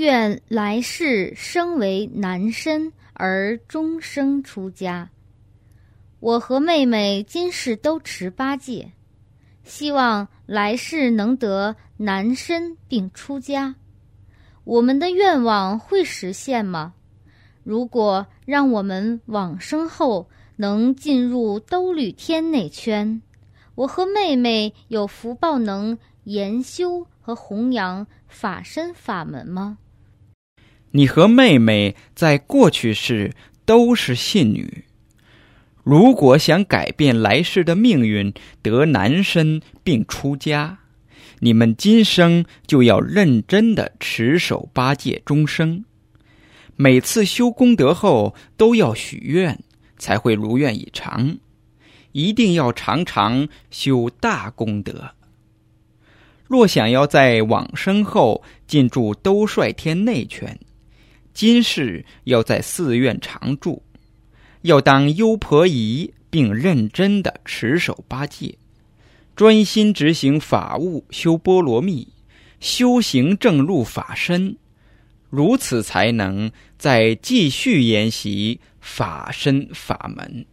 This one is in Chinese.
愿来世生为男身而终生出家。我和妹妹今世都持八戒，希望来世能得男身并出家。我们的愿望会实现吗？如果让我们往生后能进入兜率天内圈，我和妹妹有福报能研修和弘扬法身法门吗？你和妹妹在过去世都是信女，如果想改变来世的命运，得男身并出家，你们今生就要认真的持守八戒终生。每次修功德后都要许愿，才会如愿以偿。一定要常常修大功德。若想要在往生后进驻兜率天内圈。今世要在寺院常住，要当优婆夷，并认真的持守八戒，专心执行法务，修波罗蜜，修行正入法身，如此才能再继续研习法身法门。